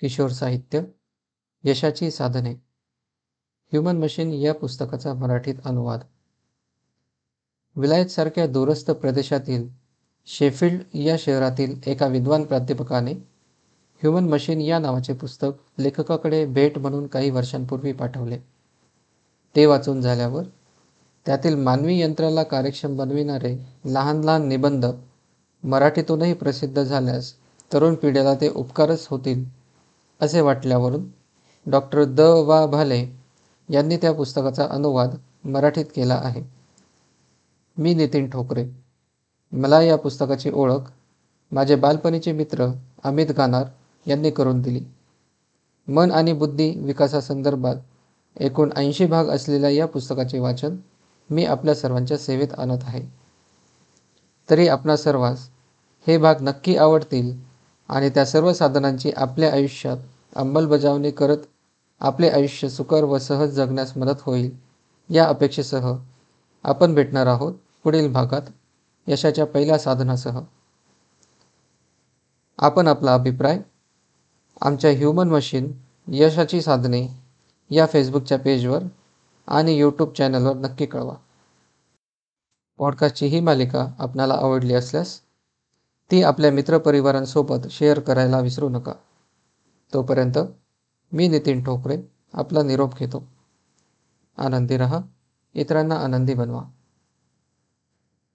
किशोर साहित्य यशाची साधने. ह्युमन मशीन या पुस्तकाचा मराठीत अनुवाद. विलायतसारख्या दूरस्थ प्रदेशातील शेफिल्ड या शहरातील एका विद्वान प्राध्यापकाने ह्युमन मशीन या नावाचे पुस्तक लेखकाकडे भेट म्हणून काही वर्षांपूर्वी पाठवले. ते वाचून झाल्यावर त्यातील मानवी यंत्राला कार्यक्षम बनविणारे लहान लहान निबंध मराठीतूनही प्रसिद्ध झाल्यास तरुण पिढीला ते उपकारच होतील असे वाटल्यावरून डॉक्टर द वा भाले यांनी त्या पुस्तकाचा अनुवाद मराठीत केला आहे. मी नितीन ठोकरे. मला या पुस्तकाची ओळख माझे बालपणीचे मित्र अमित गानार यांनी करून दिली. मन आणि बुद्धी विकासासंदर्भात एकूण ऐंशी भाग असलेल्या या पुस्तकाचे वाचन मी आपल्या सर्वांच्या सेवेत आणत आहे. तरी आपणा सर्वांस हे भाग नक्की आवडतील आणि त्या सर्व साधनांची आपल्या आयुष्यात अंमलबजावणी करत आपले आयुष्य सुकर व सहज जगण्यास मदत होईल या अपेक्षेसह आपण भेटणार आहोत पुढील भागात यशाच्या पहिल्या साधनासह. आपण आपला अभिप्राय आमच्या ह्युमन मशीन यशाची साधने या फेसबुकच्या पेजवर आणि यूट्यूब चॅनलवर नक्की कळवा. पॉडकास्टची ही मालिका आपणाला आवडली असल्यास ती आपल्या मित्रपरिवारांसोबत शेअर करायला विसरू नका. तोपर्यंत मी नितीन ठोकरे आपला निरोप घेतो. आनंदी रहा इतरांना आनंदी बनवा.